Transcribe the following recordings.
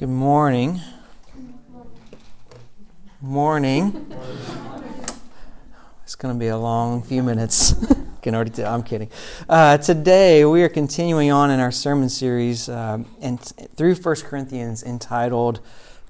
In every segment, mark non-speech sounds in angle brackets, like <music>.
Good morning. Morning. It's going to be a long few minutes. <laughs> Can already tell. I'm kidding. Uh, today we are continuing on in our sermon series uh, and through 1 Corinthians entitled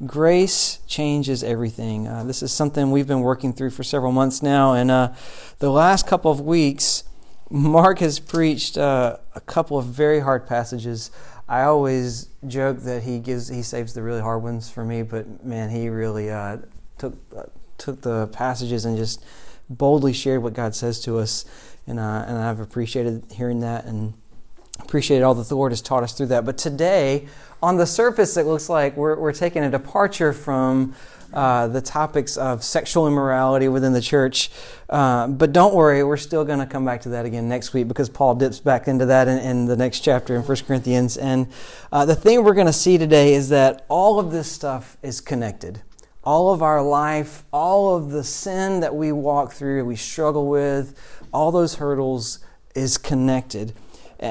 "Grace Changes Everything." Uh, this is something we've been working through for several months now, and uh, the last couple of weeks, Mark has preached uh, a couple of very hard passages. I always joke that he gives he saves the really hard ones for me, but man, he really uh, took uh, took the passages and just boldly shared what God says to us, and uh, and I've appreciated hearing that and appreciated all that the Lord has taught us through that. But today, on the surface, it looks like we're we're taking a departure from. Uh, the topics of sexual immorality within the church. Uh, but don't worry, we're still going to come back to that again next week because Paul dips back into that in, in the next chapter in 1 Corinthians. And uh, the thing we're going to see today is that all of this stuff is connected. All of our life, all of the sin that we walk through, we struggle with, all those hurdles is connected.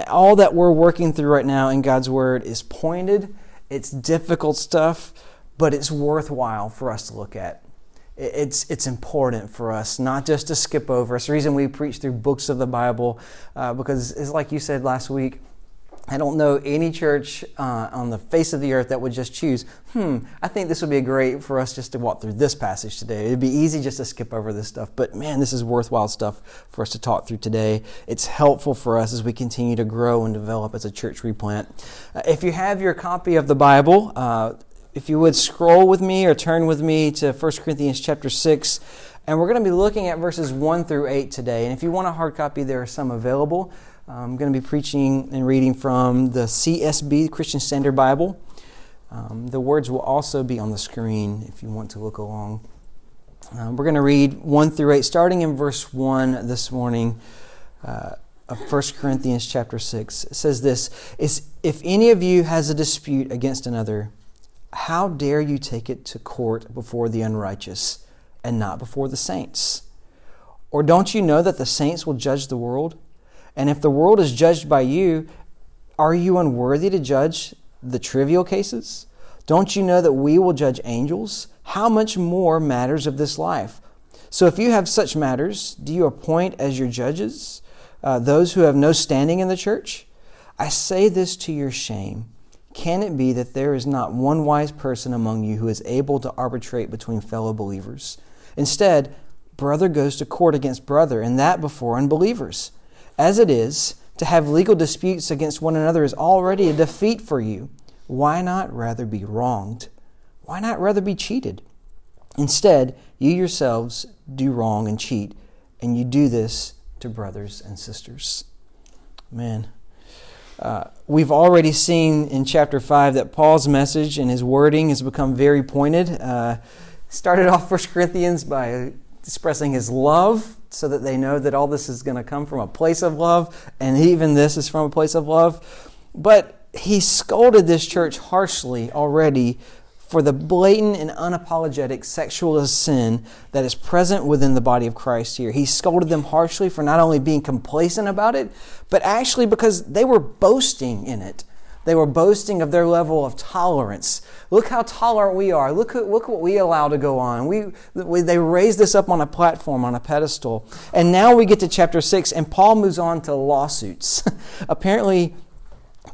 All that we're working through right now in God's Word is pointed, it's difficult stuff but it's worthwhile for us to look at. It's, it's important for us not just to skip over. It's the reason we preach through books of the Bible, uh, because it's like you said last week. I don't know any church uh, on the face of the earth that would just choose, hmm, I think this would be great for us just to walk through this passage today. It'd be easy just to skip over this stuff, but man, this is worthwhile stuff for us to talk through today. It's helpful for us as we continue to grow and develop as a church replant. Uh, if you have your copy of the Bible, uh, if you would scroll with me or turn with me to 1 Corinthians chapter 6, and we're going to be looking at verses 1 through 8 today. And if you want a hard copy, there are some available. I'm going to be preaching and reading from the CSB, Christian Standard Bible. Um, the words will also be on the screen if you want to look along. Um, we're going to read 1 through 8, starting in verse 1 this morning. Uh, of 1 Corinthians chapter 6. It says this is if any of you has a dispute against another, how dare you take it to court before the unrighteous and not before the saints? Or don't you know that the saints will judge the world? And if the world is judged by you, are you unworthy to judge the trivial cases? Don't you know that we will judge angels? How much more matters of this life? So if you have such matters, do you appoint as your judges uh, those who have no standing in the church? I say this to your shame. Can it be that there is not one wise person among you who is able to arbitrate between fellow believers? Instead, brother goes to court against brother, and that before unbelievers. As it is, to have legal disputes against one another is already a defeat for you. Why not rather be wronged? Why not rather be cheated? Instead, you yourselves do wrong and cheat, and you do this to brothers and sisters. Man. Uh, we've already seen in chapter 5 that Paul's message and his wording has become very pointed. Uh, started off 1 Corinthians by expressing his love so that they know that all this is going to come from a place of love, and even this is from a place of love. But he scolded this church harshly already for the blatant and unapologetic sexual sin that is present within the body of Christ here. He scolded them harshly for not only being complacent about it, but actually because they were boasting in it. They were boasting of their level of tolerance. Look how tolerant we are. Look, look what we allow to go on. We, we, they raised this up on a platform, on a pedestal. And now we get to chapter 6, and Paul moves on to lawsuits. <laughs> Apparently,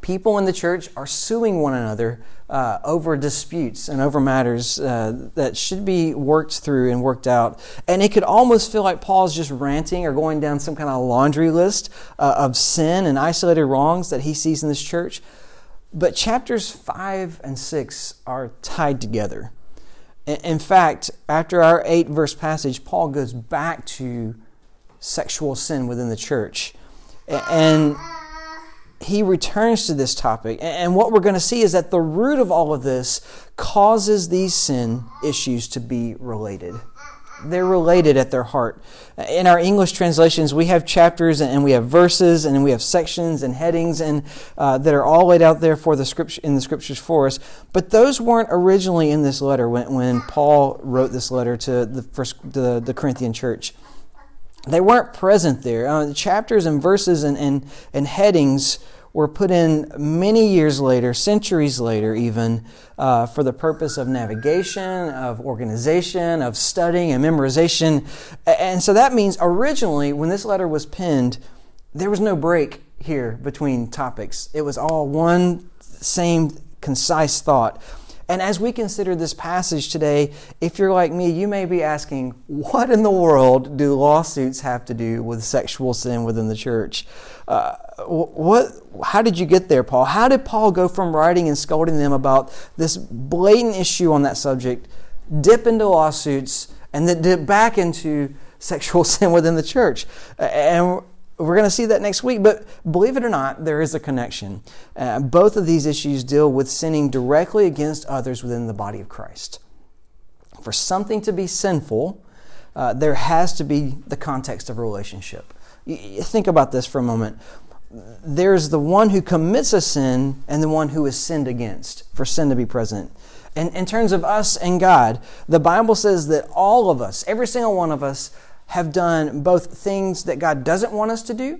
people in the church are suing one another uh, over disputes and over matters uh, that should be worked through and worked out. And it could almost feel like Paul's just ranting or going down some kind of laundry list uh, of sin and isolated wrongs that he sees in this church. But chapters 5 and 6 are tied together. In fact, after our eight verse passage, Paul goes back to sexual sin within the church. And he returns to this topic. And what we're going to see is that the root of all of this causes these sin issues to be related. They're related at their heart. In our English translations, we have chapters and we have verses and we have sections and headings and uh, that are all laid out there for the scripture in the scriptures for us. But those weren't originally in this letter when, when Paul wrote this letter to the first the, the Corinthian church they weren't present there. Uh, chapters and verses and, and, and headings were put in many years later, centuries later, even, uh, for the purpose of navigation, of organization, of studying and memorization. And so that means originally, when this letter was penned, there was no break here between topics. It was all one same concise thought. And as we consider this passage today, if you're like me, you may be asking, what in the world do lawsuits have to do with sexual sin within the church? Uh, what, how did you get there, Paul? How did Paul go from writing and scolding them about this blatant issue on that subject, dip into lawsuits, and then dip back into sexual <laughs> sin within the church? And we're going to see that next week, but believe it or not, there is a connection. Uh, both of these issues deal with sinning directly against others within the body of Christ. For something to be sinful, uh, there has to be the context of a relationship. Think about this for a moment. There's the one who commits a sin and the one who is sinned against, for sin to be present. And in terms of us and God, the Bible says that all of us, every single one of us, have done both things that God doesn't want us to do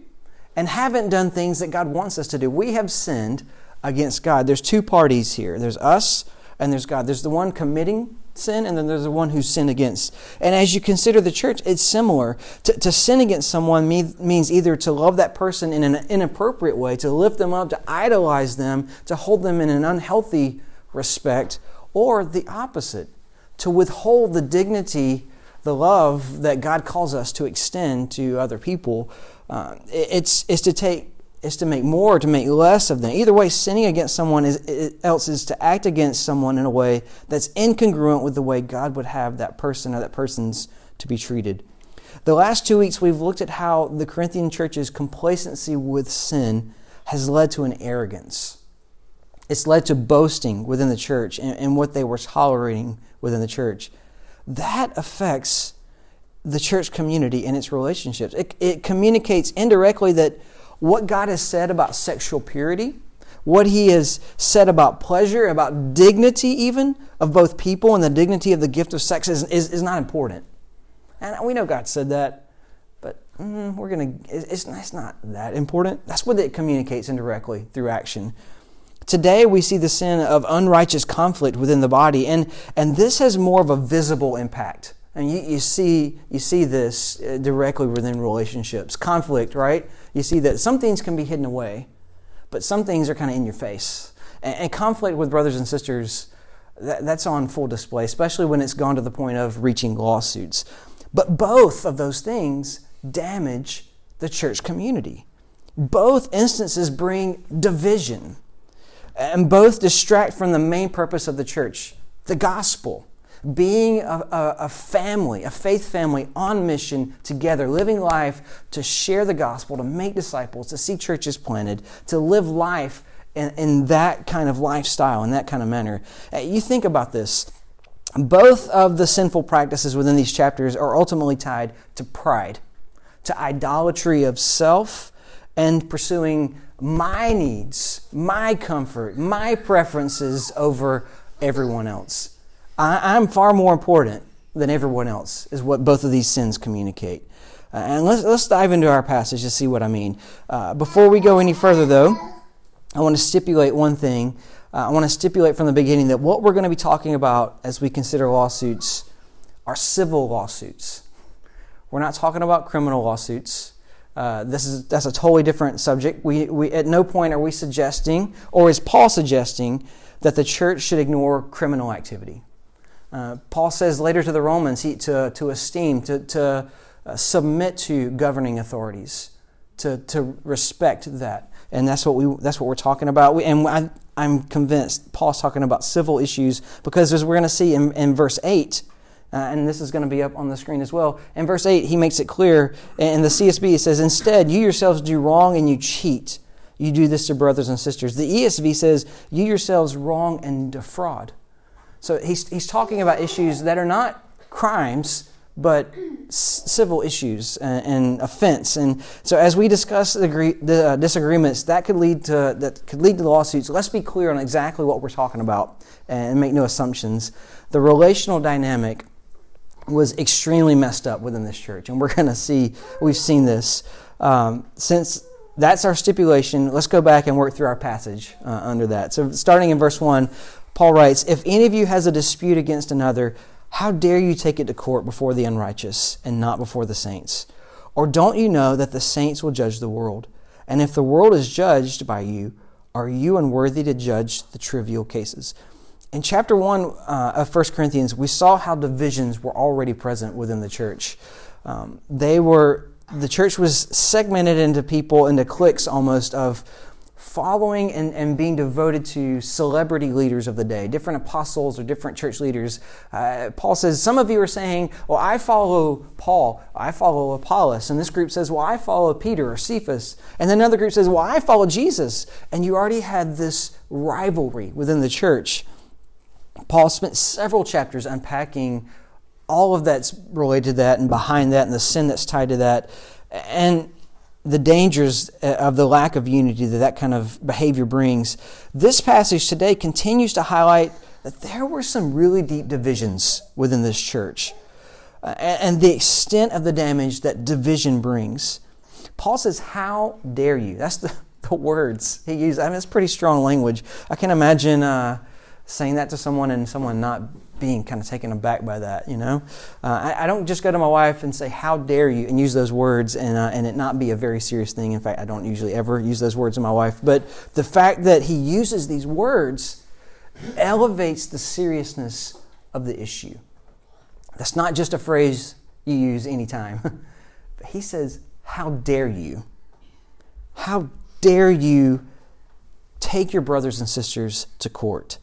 and haven't done things that God wants us to do. We have sinned against God. There's two parties here there's us and there's God. There's the one committing sin, and then there's the one who's sinned against. And as you consider the church, it's similar. To, to sin against someone means either to love that person in an inappropriate way, to lift them up, to idolize them, to hold them in an unhealthy respect, or the opposite, to withhold the dignity the love that God calls us to extend to other people. Uh, it's, it's to take is to make more, to make less of them. Either way, sinning against someone is, else is to act against someone in a way that's incongruent with the way God would have that person or that person's to be treated. The last two weeks, we've looked at how the Corinthian church's complacency with sin has led to an arrogance. It's led to boasting within the church and, and what they were tolerating within the church that affects the church community and its relationships. It, it communicates indirectly that what God has said about sexual purity, what He has said about pleasure, about dignity, even of both people and the dignity of the gift of sex is, is, is not important. And we know God said that, but mm, we're to, it's, it's not that important. That's what it communicates indirectly through action. Today, we see the sin of unrighteous conflict within the body, and, and this has more of a visible impact. And you, you, see, you see this uh, directly within relationships. Conflict, right? You see that some things can be hidden away, but some things are kind of in your face. And, and conflict with brothers and sisters, that, that's on full display, especially when it's gone to the point of reaching lawsuits. But both of those things damage the church community. Both instances bring division and both distract from the main purpose of the church the gospel. Being a, a, a, family, a faith family on mission together, living life to share the gospel, to make disciples, to see churches planted, to live life in, in that kind of lifestyle, in that kind of manner. Uh, you think about this. Both of the sinful practices within these chapters are ultimately tied to pride, to idolatry of self, and pursuing my needs, my comfort, my preferences over everyone else. I, am far more important than everyone else, is what both of these sins communicate. Uh, and let's, let's dive into our passage to see what I mean. Uh, before we go any further, though, I want to stipulate one thing. Uh, I want to stipulate from the beginning that what we're going to be talking about as we consider lawsuits are civil lawsuits. We're not talking about criminal lawsuits. Uh, this is that's a totally different subject. We, we at no point are we suggesting, or is Paul suggesting, that the church should ignore criminal activity. Uh, Paul says later to the Romans he, to, to esteem, to, to uh, submit to governing authorities, to, to respect that. And that's what, we, that's what we're talking about. We, and I, I'm convinced Paul's talking about civil issues because as we're going to see in, in verse 8, uh, and this is going to be up on the screen as well. In verse 8, he makes it clear. In the CSB, it says, Instead, you yourselves do wrong and you cheat. You do this to brothers and sisters. The ESV says, You yourselves wrong and defraud. So he's, he's talking about issues that are not crimes, but civil issues and, and, offense. And so, as we discuss the, the uh, disagreements, that could lead to that could lead to lawsuits. Let's be clear on exactly what we're talking about and make no assumptions. The relational dynamic was extremely messed up within this church. And we're going to see, we've seen this um, since that's our stipulation. Let's go back and work through our passage uh, under that. So, starting in verse 1, Paul writes If any of you has a dispute against another, how dare you take it to court before the unrighteous and not before the saints? Or don't you know that the saints will judge the world? And if the world is judged by you, are you unworthy to judge the trivial cases? In chapter 1 uh, of 1 Corinthians, we saw how divisions were already present within the church. Um, they were the church was segmented into people, into cliques almost of following and, and being devoted to celebrity leaders of the day, different apostles or different church leaders. Uh, Paul says, Some of you are saying, Well, I follow Paul, I follow Apollos. And this group says, Well, I follow Peter or Cephas. And then another group says, Well, I follow Jesus. And you already had this rivalry within the church. Paul spent several chapters unpacking all of that's related to that and behind that and the sin that's tied to that. And the dangers uh, of the lack of unity that that kind of behavior brings. This passage today continues to highlight that there were some really deep divisions within this church uh, and the extent of the damage that division brings. Paul says, How dare you? That's the, <laughs> the words he used. I mean, it's pretty strong language. I can imagine uh, saying that to someone and someone not being kind of taken aback by that, you know? Uh, I, I, don't just go to my wife and say, How dare you, and use those words and, uh, and it not be a very serious thing. In fact, I don't usually ever use those words to my wife. But the fact that he uses these words elevates the seriousness of the issue. That's not just a phrase you use anytime. but <laughs> he says, How dare you? How dare you take your brothers and sisters to court?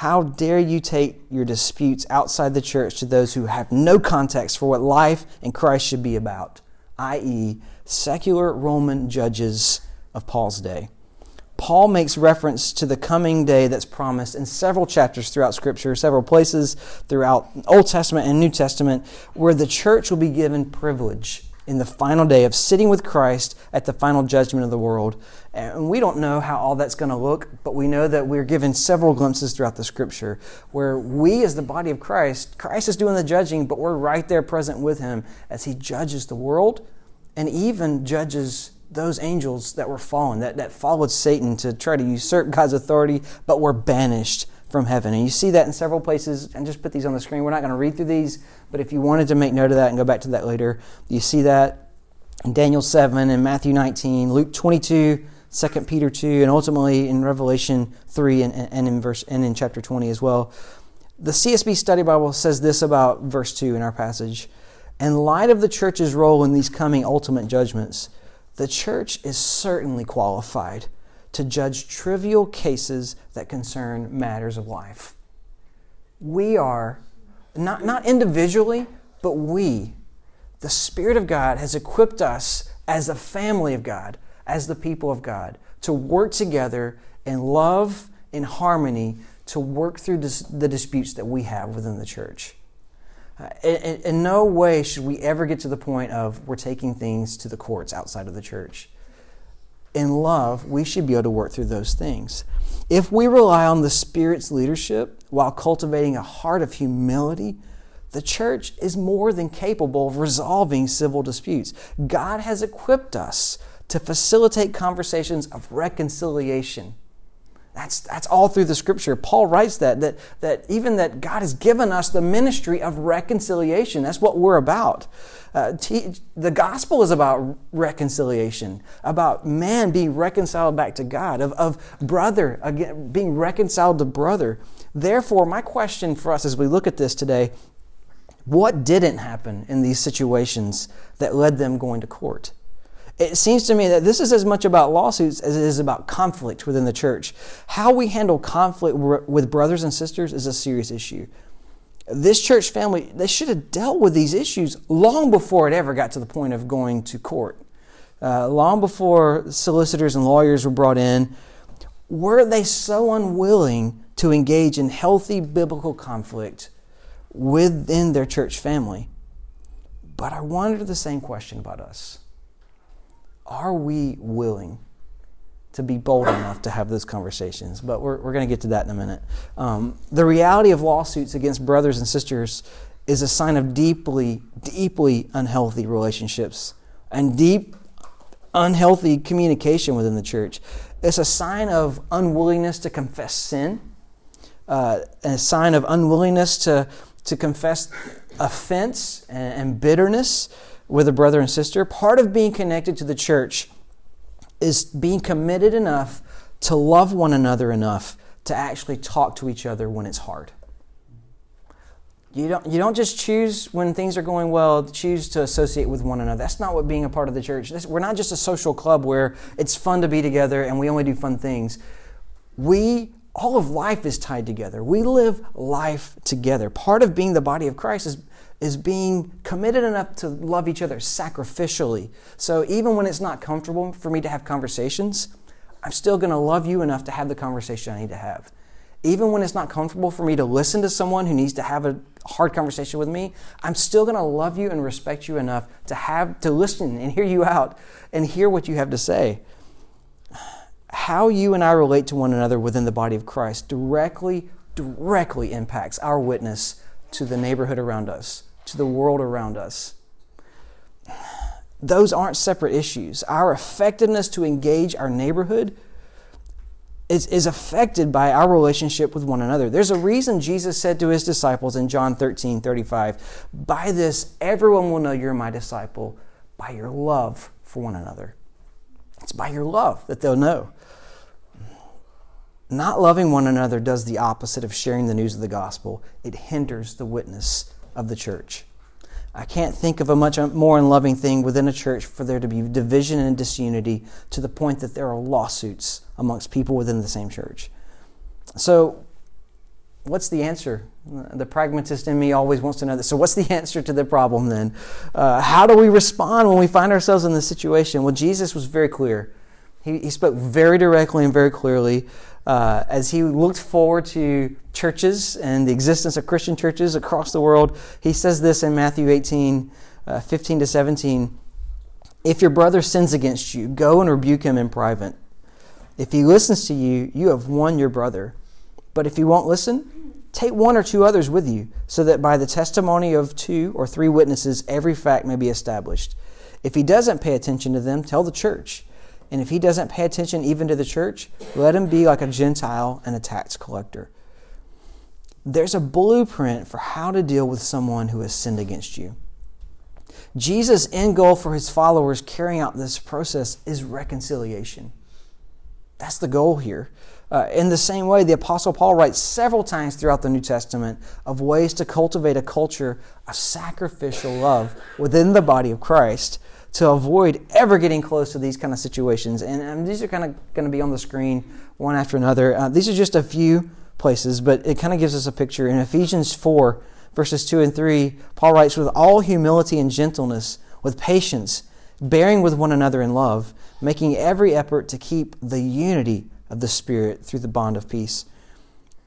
How dare you take your disputes outside the church to those who have no context for what life in Christ should be about, i.e., secular Roman judges of Paul's day? Paul makes reference to the coming day that's promised in several chapters throughout Scripture, several places throughout Old Testament and New Testament, where the church will be given privilege in the final day of sitting with Christ at the final judgment of the world. And we don't know how all that's going to look, but we know that we're given several glimpses throughout the scripture where we, as the body of Christ, Christ is doing the judging, but we're right there present with him as he judges the world and even judges those angels that were fallen, that, that followed Satan to try to usurp God's authority, but were banished from heaven. And you see that in several places, and just put these on the screen. We're not going to read through these, but if you wanted to make note of that and go back to that later, you see that in Daniel 7 and Matthew 19, Luke 22, 2 Peter 2, and ultimately in Revelation 3 and, and, in verse and in chapter 20 as well. The CSB Study Bible says this about verse 2 in our passage. In light of the church's role in these coming ultimate judgments, the church is certainly qualified to judge trivial cases that concern matters of life. We are, not, not individually, but we, the Spirit of God has equipped us as a family of God, as the people of God, to work together in love, in harmony, to work through dis- the disputes that we have within the church. Uh, in, in no way should we ever get to the point of we're taking things to the courts outside of the church in love, we should be able to work through those things. If we rely on the Spirit's leadership while cultivating a heart of humility, the church is more than capable of resolving civil disputes. God has equipped us to facilitate conversations of reconciliation that's, that's all through the scripture. Paul writes that, that, that even that God has given us the ministry of reconciliation. That's what we're about. Uh, the gospel is about reconciliation, about man being reconciled back to God, of, of brother again, being reconciled to brother. Therefore, my question for us as we look at this today what didn't happen in these situations that led them going to court? It seems to me that this is as much about lawsuits as it is about conflict within the church. How we handle conflict with brothers and sisters is a serious issue. This church family, they should have dealt with these issues long before it ever got to the point of going to court. Uh, long before solicitors and lawyers were brought in, were they so unwilling to engage in healthy biblical conflict within their church family? But I wonder the same question about us are we willing to be bold enough to have those conversations? But we're, we're going to get to that in a minute. Um, the reality of lawsuits against brothers and sisters is a sign of deeply, deeply unhealthy relationships and deep unhealthy communication within the church. It's a sign of unwillingness to confess sin, uh, a sign of unwillingness to, to confess offense and, and bitterness with a brother and sister. Part of being connected to the church is being committed enough to love one another enough to actually talk to each other when it's hard. You don't, you don't just choose when things are going well, choose to associate with one another. That's not what being a part of the church. We're not just a social club where it's fun to be together and we only do fun things. We, all of life is tied together. We live life together. Part of being the body of Christ is, is being committed enough to love each other sacrificially. So even when it's not comfortable for me to have conversations, I'm still going to love you enough to have the conversation I need to have. Even when it's not comfortable for me to listen to someone who needs to have a hard conversation with me, I'm still going to love you and respect you enough to have to listen and hear you out and hear what you have to say. How you and I relate to one another within the body of Christ directly directly impacts our witness to the neighborhood around us, to the world around us those aren't separate issues. Our effectiveness to engage our neighborhood is, is affected by our relationship with one another. There's a reason Jesus said to his disciples in John 13 35, By this everyone will know you're my disciple, by your love for one another. It's by your love that they'll know. Not loving one another does the opposite of sharing the news of the gospel, it hinders the witness of the church. I can't think of a much more unloving thing within a church for there to be division and disunity to the point that there are lawsuits amongst people within the same church. So, what's the answer? The pragmatist in me always wants to know this. So, what's the <laughs> answer to the problem then? Uh, how do we respond when we find ourselves in this situation? Well, Jesus was very clear. He, he spoke very directly and very clearly uh, as he looked forward to churches and the existence of Christian churches across the world, he says this in Matthew 18 uh, 15 to 17. If your brother sins against you, go and rebuke him in private. If he listens to you, you have won your brother. But if he won't listen, take one or two others with you, so that by the testimony of two or three witnesses, every fact may be established. If he doesn't pay attention to them, tell the church. And if he doesn't pay attention even to the church, let him be like a Gentile and a tax collector. There's a blueprint for how to deal with someone who has sinned against you. Jesus' end goal for his followers carrying out this process is reconciliation. That's the goal here. Uh, in the same way, the Apostle Paul writes several times throughout the New Testament of ways to cultivate a culture of sacrificial love within the body of Christ to avoid ever getting close to these kind of situations. And, and these are kind of going to be on the screen one after another. Uh, these are just a few places, but it kind of gives us a picture. In Ephesians 4, verses 2 and 3, Paul writes, With all humility and gentleness, with patience, bearing with one another in love, making every effort to keep the unity of the Spirit through the bond of peace.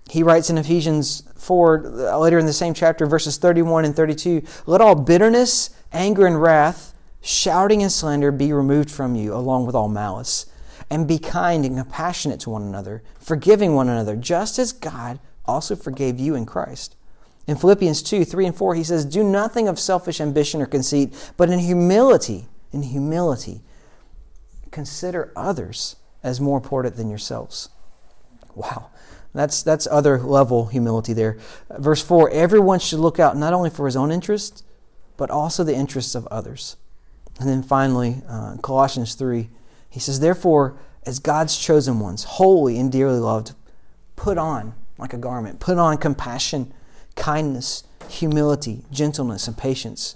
He writes in Ephesians 4, uh, later in the same chapter, verses 31 and 32, Let all bitterness, anger, and wrath, shouting and slander be removed from you, along with all malice. And be kind and compassionate to one another, forgiving one another, just as God also forgave you in Christ. In Philippians 2 3 and 4, he says, Do nothing of selfish ambition or conceit, but in humility, in humility, consider others as more important than yourselves. Wow. That's, that's other level humility there. Verse 4 Everyone should look out not only for his own interests, but also the interests of others. And then finally, uh, Colossians 3, he says, Therefore, as God's chosen ones, holy and dearly loved, put on, like a garment, put on compassion, kindness, humility, gentleness, and patience,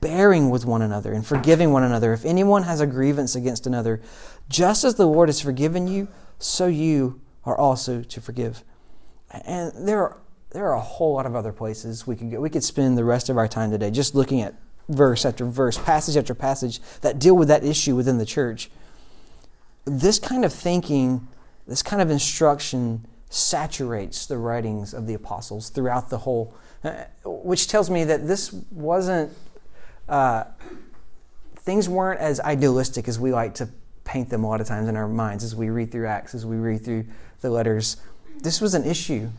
bearing with one another and forgiving one another. If anyone has a grievance against another, just as the Lord has forgiven you, so you are also to forgive. And there are, there are a whole lot of other places we could go. We could spend the rest of our time today just looking at verse after verse, passage after passage that deal with that issue within the church. This kind of thinking, this kind of instruction saturates the writings of the apostles throughout the whole, uh, which tells me that this wasn't, uh, things weren't as idealistic as we like to paint them a lot of times in our minds as we read through Acts, as we read through the letters. This was an issue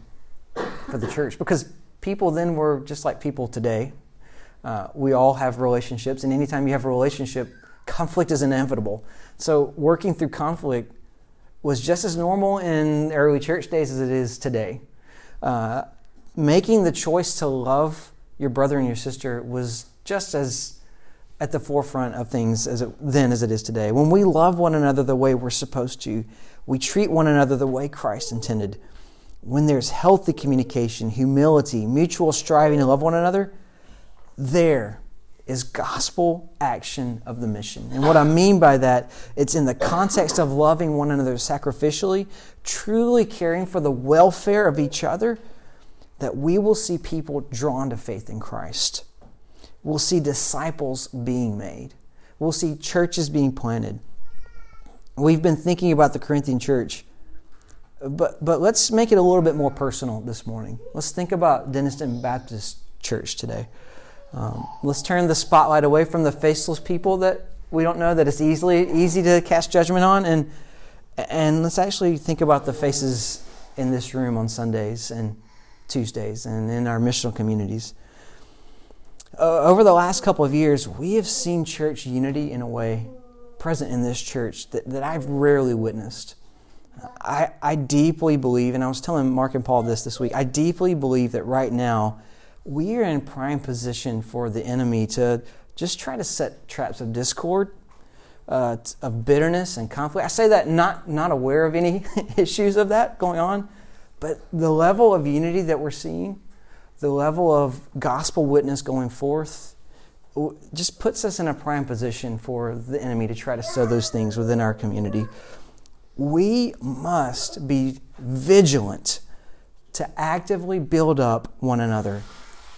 for the church because people then were just like people today. Uh, we all have relationships, and anytime you have a relationship conflict is inevitable. So, working through conflict was just as normal in early church days as it is today. Uh, making the choice to love your brother and your sister was just as at the forefront of things as it, then as it is today. When we love one another the way we're supposed to, we treat one another the way Christ intended. When there's healthy communication, humility, mutual striving to love one another, there is gospel action of the mission. And what I mean by that, it's in the context of loving one another sacrificially, truly caring for the welfare of each other, that we will see people drawn to faith in Christ. We'll see disciples being made. We'll see churches being planted. We've been thinking about the Corinthian church, but, but let's make it a little bit more personal this morning. Let's think about Denniston Baptist Church today. Um, let's turn the spotlight away from the faceless people that we don't know that it's easily easy to cast judgment on, and and let's actually think about the faces in this room on Sundays and Tuesdays and in our missional communities. Uh, over the last couple of years, we have seen church unity in a way present in this church that, that I've rarely witnessed. I, I deeply believe, and I was telling Mark and Paul this this week, I deeply believe that right now we are in prime position for the enemy to just try to set traps of discord, uh, of bitterness and conflict. I say that not, not aware of any <laughs> issues of that going on, but the level of unity that we're seeing, the level of gospel witness going forth, just puts us in a prime position for the enemy to try to sow those things within our community. We must be vigilant to actively build up one another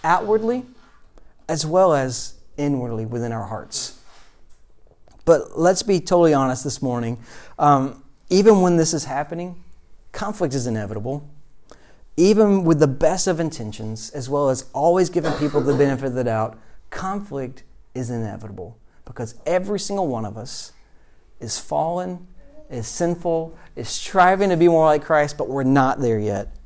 outwardly as well as inwardly within our hearts. But let's be totally honest this morning. Um, even when this is happening, conflict is inevitable. Even with the best of intentions, as well as always giving people the benefit of the doubt, conflict is inevitable because every single one of us is fallen, is sinful, is striving to be more like Christ, but we're not there yet.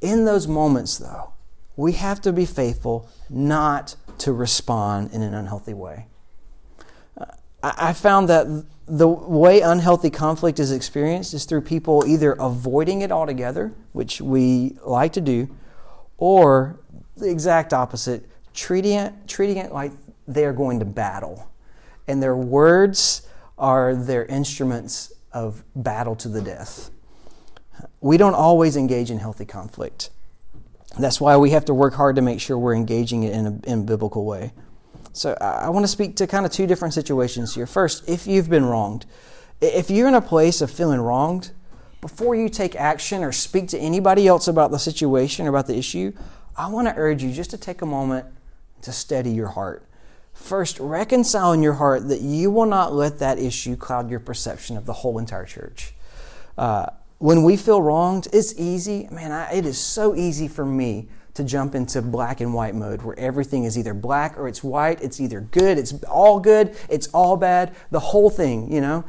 In those moments, though, we have to be faithful not to respond in an unhealthy way. Uh, I found that the way unhealthy conflict is experienced is through people either avoiding it altogether, which we like to do, or the exact opposite, treating it, treating it like they are going to battle. And their words are their instruments of battle to the death. We don't always engage in healthy conflict. That's why we have to work hard to make sure we're engaging it in a, in a biblical way. So I want to speak to kind of two different situations here. First, if you've been wronged, if you're in a place of feeling wronged, before you take action or speak to anybody else about the situation or about the issue, I want to urge you just to take a moment to steady your heart. First, reconcile in your heart that you will not let that issue cloud your perception of the whole entire church. Uh, when we feel wronged, it's easy. Man, I, it is so easy for me to jump into black and white mode where everything is either black or it's white. It's either good, it's all good, it's all bad, the whole thing, you know.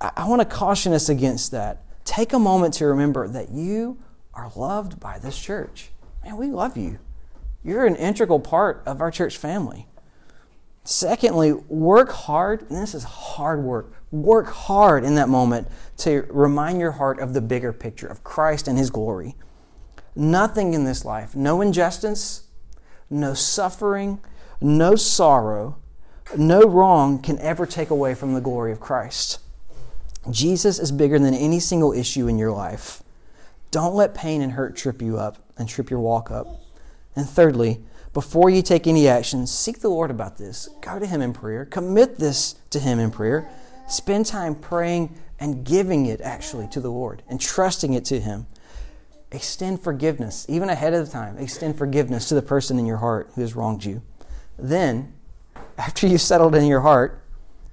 I, I want to caution us against that. Take a moment to remember that you are loved by this church. Man, we love you. You're an integral part of our church family. Secondly, work hard, and this is hard work. Work hard in that moment to remind your heart of the bigger picture of Christ and His glory. Nothing in this life, no injustice, no suffering, no sorrow, no wrong can ever take away from the glory of Christ. Jesus is bigger than any single issue in your life. Don't let pain and hurt trip you up and trip your walk up. And thirdly, before you take any action, seek the Lord about this. Go to Him in prayer. Commit this to Him in prayer. Spend time praying and giving it actually to the Lord and trusting it to Him. Extend forgiveness, even ahead of time. Extend forgiveness to the person in your heart who has wronged you. Then, after you've settled in your heart,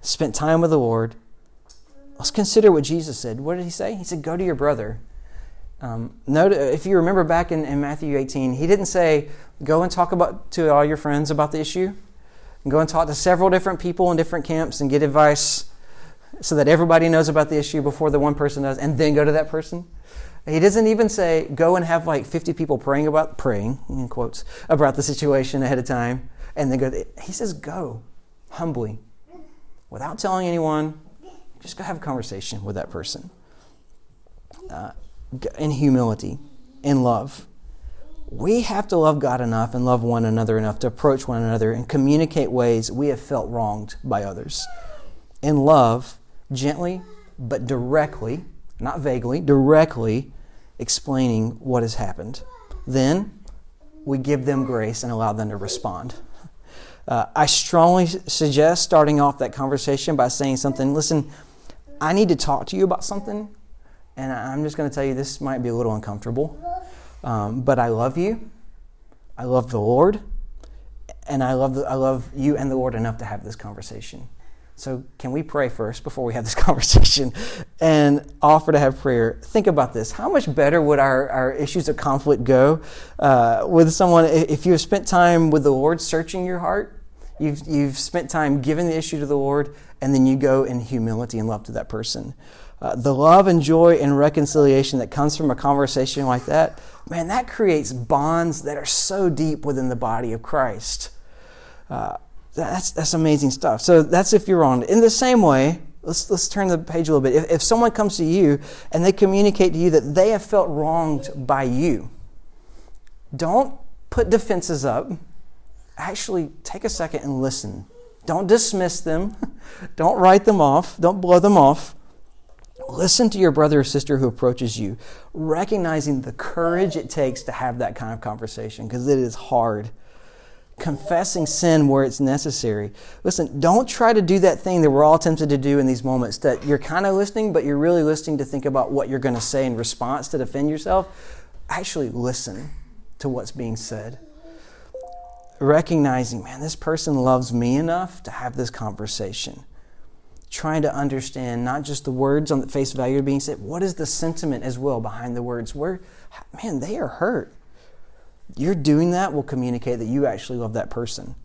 spent time with the Lord, let's consider what Jesus said. What did He say? He said, Go to your brother um, note, if you remember back in, in, Matthew 18, he didn't say, go and talk about, to all your friends about the issue. And go and talk to several different people in different camps and get advice so that everybody knows about the issue before the one person does, and then go to that person. He doesn't even say, go and have like 50 people praying about, praying, in quotes, about the situation ahead of time, and then go. He says, go humbly without telling anyone, just go have a conversation with that person. Uh, in humility, in love. We have to love God enough and love one another enough to approach one another and communicate ways we have felt wronged by others. In love, gently but directly, not vaguely, directly explaining what has happened. Then we give them grace and allow them to respond. Uh, I strongly suggest starting off that conversation by saying something listen, I need to talk to you about something, and I'm just going to tell you this might be a little uncomfortable, um, but I love you. I love the Lord, and I love, the, I love you and the Lord enough to have this conversation. So, can we pray first before we have this <laughs> conversation and offer to have prayer? Think about this. How much better would our, our issues of conflict go uh, with someone if you have spent time with the Lord searching your heart? You've, you've spent time giving the issue to the Lord, and then you go in humility and love to that person. Uh, the love and joy and reconciliation that comes from a conversation like that, man, that creates bonds that are so deep within the body of Christ. Uh, that's, that's amazing stuff. So that's if you're wrong. In the same way, let's, let's turn the page a little bit. If, if someone comes to you and they communicate to you that they have felt wronged by you, don't put defenses up. Actually, take a second and listen. Don't dismiss them. <laughs> Don't write them off. Don't blow them off. Listen to your brother or sister who approaches you, recognizing the courage it takes to have that kind of conversation because it is hard confessing sin where it's necessary. Listen, don't try to do that thing that we're all tempted to do in these moments that you're kind of listening, but you're really listening to think about what you're going to say in response to defend yourself. Actually, listen to what's being said. Recognizing, man, this person loves me enough to have this conversation. Trying to understand not just the words on the face value being said, what is the sentiment as well behind the words? Where, man, they are hurt you're doing that will communicate that you actually love that person.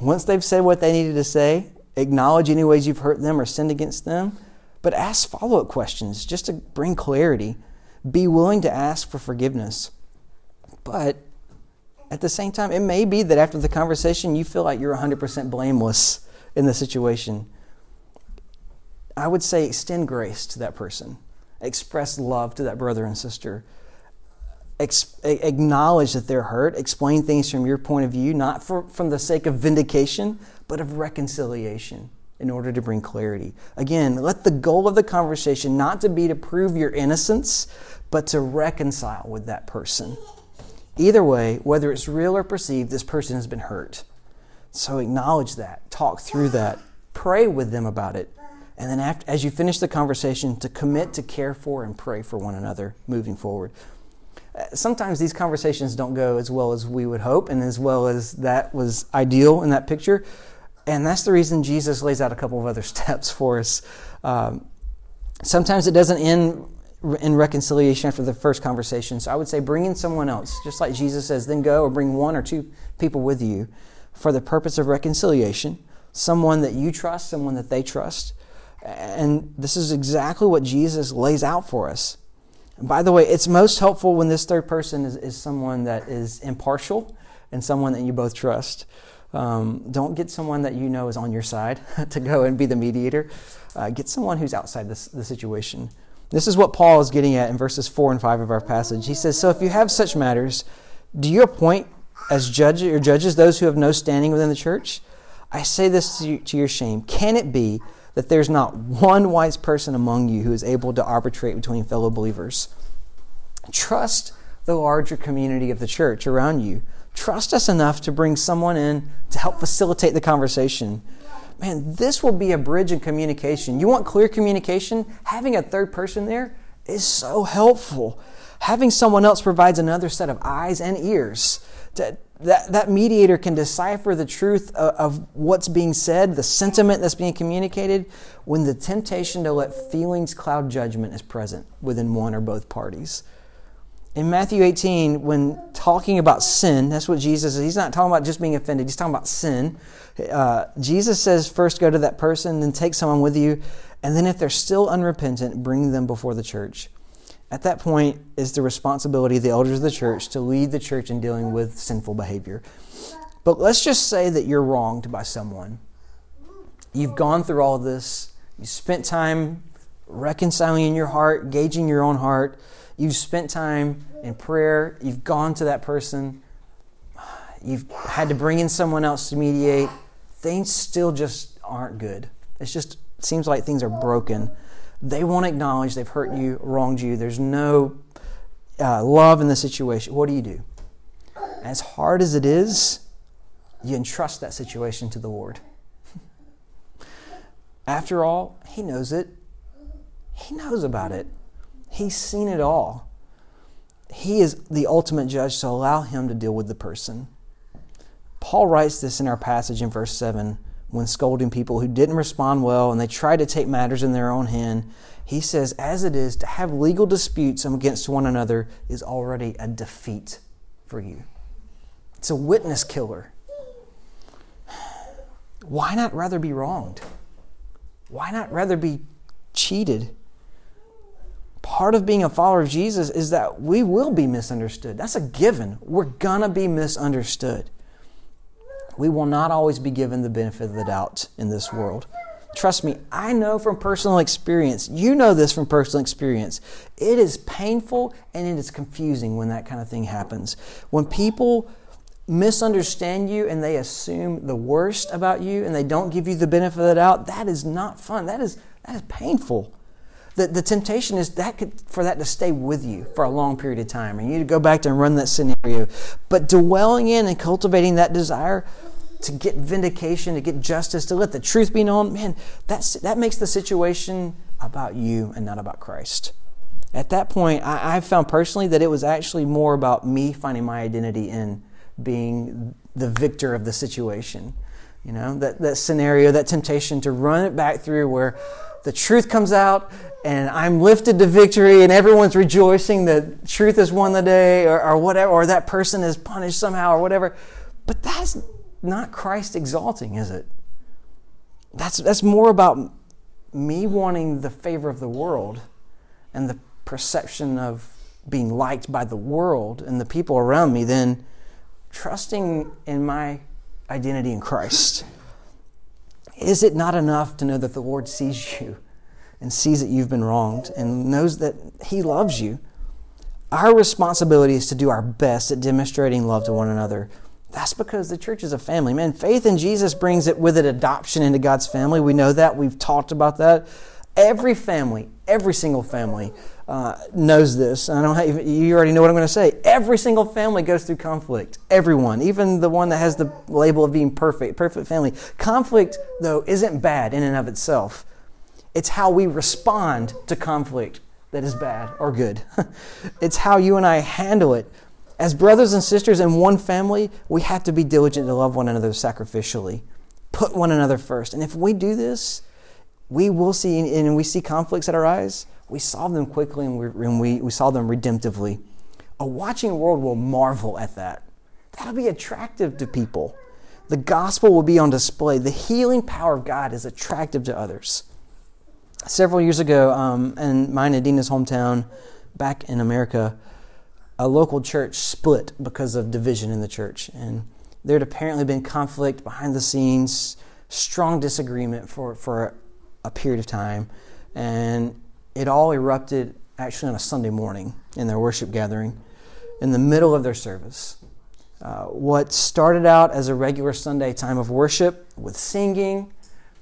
Once they've said what they needed to say, acknowledge any ways you've hurt them or sinned against them, but ask follow up questions just to bring clarity. Be willing to ask for forgiveness. But at the same time, it may be that after the conversation, you feel like you're 100% blameless in the situation. I would say extend grace to that person, express love to that brother and sister ex- acknowledge that they're hurt, explain things from your point of view, not for, from the sake of vindication, but of reconciliation in order to bring clarity. Again, let the goal of the conversation not to be to prove your innocence, but to reconcile with that person. Either way, whether it's real or perceived, this person has been hurt. So acknowledge that, talk through that, pray with them about it. And then, after, as you finish the conversation, to commit to care for and pray for one another moving forward sometimes these conversations don't go as well as we would hope and as well as that was ideal in that picture. And that's the reason Jesus lays out a couple of other <laughs> steps for us. Um, sometimes it doesn't end in reconciliation after the first conversation. So I would say bring in someone else, just like Jesus says, then go or bring one or two people with you for the purpose of reconciliation, someone that you trust, someone that they trust. And this is exactly what Jesus lays out for us. By the way, it's most helpful when this third person is, is someone that is impartial and someone that you both trust. Um, don't get someone that you know is on your side <laughs> to go and be the mediator. Uh, get someone who's outside this, the situation. This is what Paul is getting at in verses 4 and 5 of our passage. He says, So if you have such matters, do you appoint as judges or judges those who have no standing within the church? I say this to, you, to your shame. Can it be that there's not one wise person among you who is able to arbitrate between fellow believers. Trust the larger community of the church around you. Trust us enough to bring someone in to help facilitate the conversation. Man, this will be a bridge in communication. You want clear communication? Having a third person there is so helpful. Having someone else provides another set of eyes and ears to, that, that mediator can decipher the truth of, of, what's being said, the sentiment that's being communicated, when the temptation to let feelings cloud judgment is present within one or both parties. In Matthew 18, when talking about sin, that's what Jesus is. He's not talking about just being offended, he's talking about sin. Uh, Jesus says, first go to that person, then take someone with you, and then if they're still unrepentant, bring them before the church. At that point is the responsibility of the elders of the church to lead the church in dealing with sinful behavior. But let's just say that you're wronged by someone. You've gone through all this. You spent time reconciling in your heart, gauging your own heart. You've spent time in prayer. You've gone to that person. You've had to bring in someone else to mediate. Things still just aren't good. It's just it seems like things are broken. They won't acknowledge they've hurt you, wronged you. There's no uh, love in the situation. What do you do? As hard as it is, you entrust that situation to the Lord. <laughs> After all, He knows it. He knows about it. He's seen it all. He is the ultimate judge, so allow Him to deal with the person. Paul writes this in our passage in verse 7 when scolding people who didn't respond well and they tried to take matters in their own hand. He says, As it is, to have legal disputes against one another is already a defeat for you. It's a witness killer. Why not rather be wronged? Why not rather be cheated? Part of being a follower of Jesus is that we will be misunderstood. That's a given. We're going to be misunderstood. We will not always be given the benefit of the doubt in this world. Trust me, I know from personal experience. You know this from personal experience. It is painful and it is confusing when that kind of thing happens. When people misunderstand you and they assume the worst about you and they don't give you the benefit of the doubt, that is not fun. That is, that is painful. The, the temptation is that could, for that to stay with you for a long period of time and you to go back and run that scenario. But dwelling in and cultivating that desire to get vindication, to get justice, to let the truth be known, man, that's, that makes the situation about you and not about Christ. At that point, I, I found personally that it was actually more about me finding my identity in being the victor of the situation. You know, that, that scenario, that temptation to run it back through where the truth comes out and I'm lifted to victory and everyone's rejoicing that truth has won the day or, or whatever, or that person is punished somehow or whatever. But that's not Christ exalting, is it? That's, that's more about me wanting the favor of the world and the perception of being liked by the world and the people around me than trusting in my identity in Christ. Is it not enough to know that the Lord sees you and sees that you've been wronged and knows that He loves you? Our responsibility is to do our best at demonstrating love to one another. That's because the church is a family. Man, faith in Jesus brings it with it adoption into God's family. We know that. We've talked about that. Every family, every single family uh, knows this. I don't have, you already know what I'm going to say. Every single family goes through conflict. Everyone, even the one that has the label of being perfect, perfect family. Conflict, though, isn't bad in and of itself. It's how we respond to conflict that is bad or good. <laughs> it's how you and I handle it. As brothers and sisters in one family, we have to be diligent to love one another sacrificially, put one another first. And if we do this, we will see, and we see conflicts arise we solve them quickly and we, and we, we solve them redemptively. A watching world will marvel at that. That'll be attractive to people. The gospel will be on display. The healing power of God is attractive to others. Several years ago, um, in mine and Adina's hometown, back in America, a local church split because of division in the church. And there had apparently been conflict behind the scenes, strong disagreement for, for a period of time. And it all erupted actually on a Sunday morning in their worship gathering in the middle of their service. Uh, what started out as a regular Sunday time of worship with singing,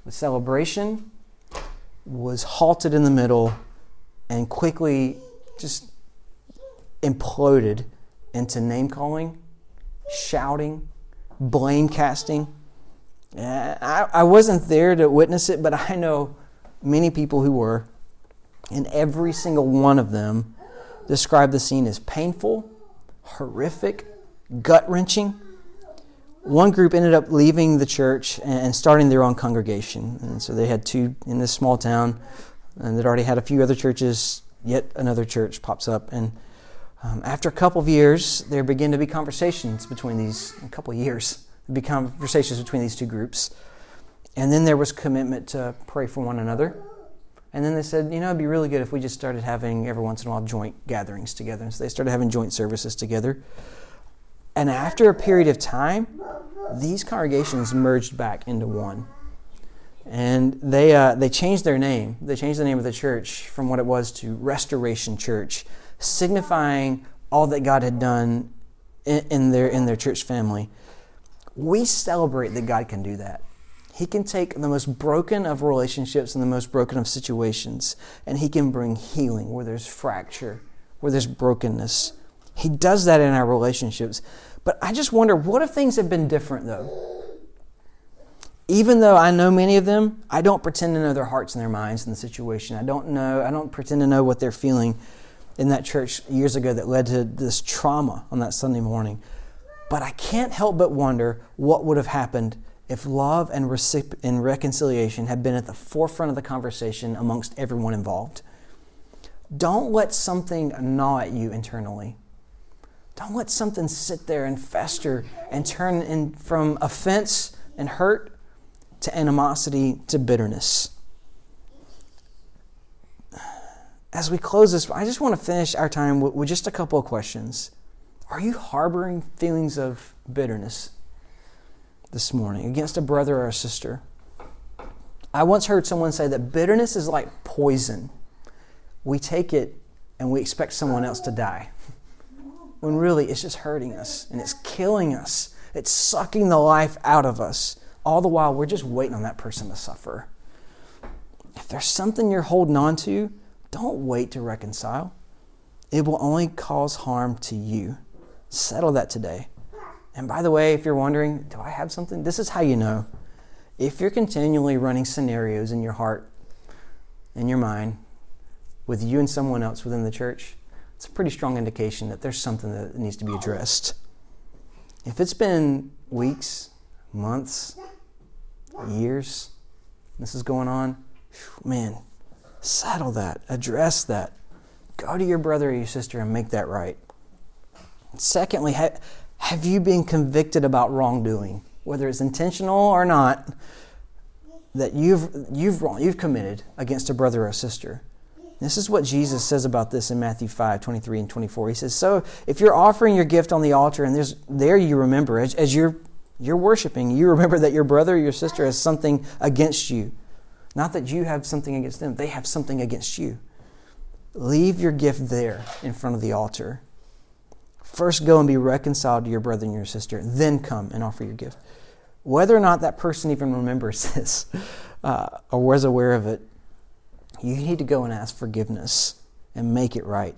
with celebration, was halted in the middle and quickly just imploded into name calling, shouting, blame casting. Uh, I, I wasn't there to witness it, but I know many people who were. And every single one of them described the scene as painful, horrific, gut wrenching. One group ended up leaving the church and starting their own congregation. And so they had two in this small town, and they'd already had a few other churches. Yet another church pops up. And um, after a couple of years, there begin to be conversations between these, a couple of years, be conversations between these two groups. And then there was commitment to pray for one another and then they said, you know, it'd be really good if we just started having every once in a while joint gatherings together. And so they started having joint services together. And after a period of time, these congregations merged back into one. And they, uh, they changed their name. They changed the name of the church from what it was to Restoration Church, signifying all that God had done in, in their, in their church family. We celebrate that God can do that. He can take the most broken of relationships and the most broken of situations, and He can bring healing where there's fracture, where there's brokenness. He does that in our relationships. But I just wonder what if things have been different, though? Even though I know many of them, I don't pretend to know their hearts and their minds in the situation. I don't know, I don't pretend to know what they're feeling in that church years ago that led to this trauma on that Sunday morning. But I can't help but wonder what would have happened if love and, recip- and reconciliation had been at the forefront of the conversation amongst everyone involved. Don't let something gnaw at you internally. Don't let something sit there and fester and turn in from offense and hurt to animosity to bitterness. As we close this, I just want to finish our time with, with just a couple of questions. Are you harboring feelings of bitterness this morning against a brother or a sister. I once heard someone say that bitterness is like poison. We take it and we expect someone else to die. When really it's just hurting us and it's killing us. It's sucking the life out of us. All the while we're just waiting on that person to suffer. If there's something you're holding on to, don't wait to reconcile. It will only cause harm to you. Settle that today. And by the way, if you're wondering, do I have something? This is how you know. If you're continually running scenarios in your heart, in your mind, with you and someone else within the church, it's a pretty strong indication that there's something that needs to be addressed. If it's been weeks, months, years, this is going on, man, settle that, address that. Go to your brother or your sister and make that right. Secondly, have you been convicted about wrongdoing, whether it's intentional or not, that you've, you've, wrong, you've committed against a brother or sister? This is what Jesus says about this in Matthew 5 23 and 24. He says, So if you're offering your gift on the altar and there's, there you remember, as, as you're, you're worshiping, you remember that your brother or your sister has something against you. Not that you have something against them, they have something against you. Leave your gift there in front of the altar First, go and be reconciled to your brother and your sister, then come and offer your gift. Whether or not that person even remembers <laughs> this uh, or was aware of it, you need to go and ask forgiveness and make it right.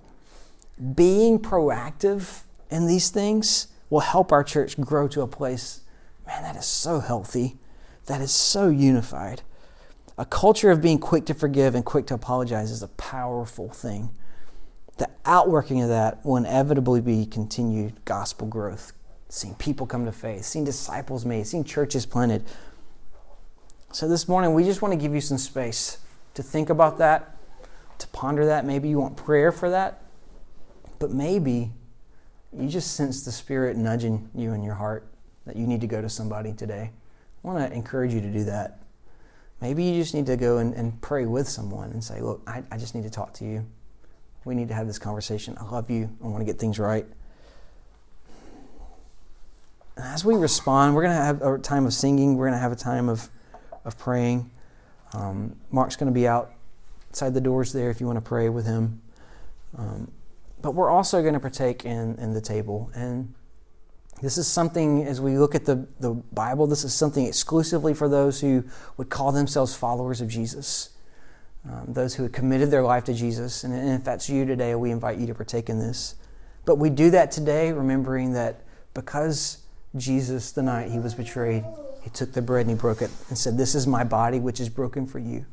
Being proactive in these things will help our church grow to a place, man, that is so healthy, that is so unified. A culture of being quick to forgive and quick to apologize is a powerful thing the outworking of that will inevitably be continued gospel growth, seeing people come to faith, seeing disciples made, seeing churches planted. So this morning, we just want to give you some space to think about that, to ponder that. Maybe you want prayer for that, but maybe you just sense the Spirit nudging you in your heart that you need to go to somebody today. I want to encourage you to do that. Maybe you just need to go and, and pray with someone and say, Look, I, I just need to talk to you. We need to have this conversation. I love you. I want to get things right. And as we respond, we're going to have a time of singing. We're going to have a time of, of praying. Um, Mark's going to be outside the doors there if you want to pray with him. Um, but we're also going to partake in, in the table. And this is something, as we look at the, the Bible, this is something exclusively for those who would call themselves followers of Jesus um, those who have committed their life to Jesus. And, and if that's you today, we invite you to partake in this. But we do that today, remembering that because Jesus, the night he was betrayed, he took the bread and he broke it and said, This is my body, which is broken for you.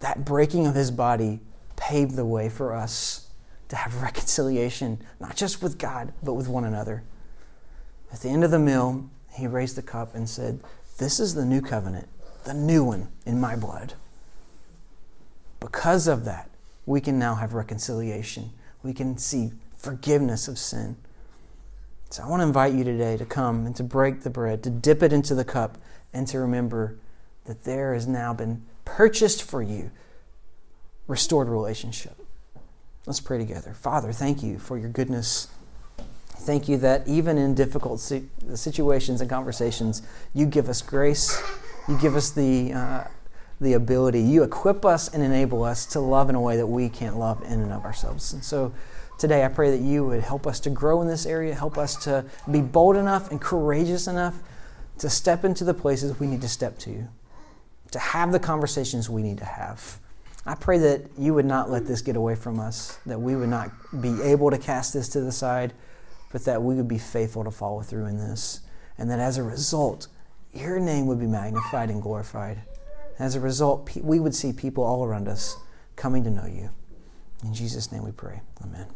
That breaking of his body paved the way for us to have <laughs> reconciliation, not just with God, but with one another. At the end of the meal, he raised the cup and said, This is the new covenant, the new one in my blood. Because of that, we can now have reconciliation. We can see forgiveness of sin. So I want to invite you today to come and to break the bread, to dip it into the cup, and to remember that there has now been purchased for you restored relationship. Let's pray together. Father, thank you for your goodness. Thank you that even in difficult situations and conversations, you give us grace You give us the, uh, the ability. You equip us and enable us to love in a way that we can't love in and of ourselves. And so today I pray that you would help us to grow in this area, help us to be bold enough and courageous enough to step into the places we need to step to, to have the conversations we need to have. I pray that you would not let this get away from us, that we would not be able to cast this to the side, but that we would be faithful to follow through in this. And that as a result, your name would be magnified and glorified. As a result, we would see people all around us coming to know you. In Jesus' name we pray. Amen.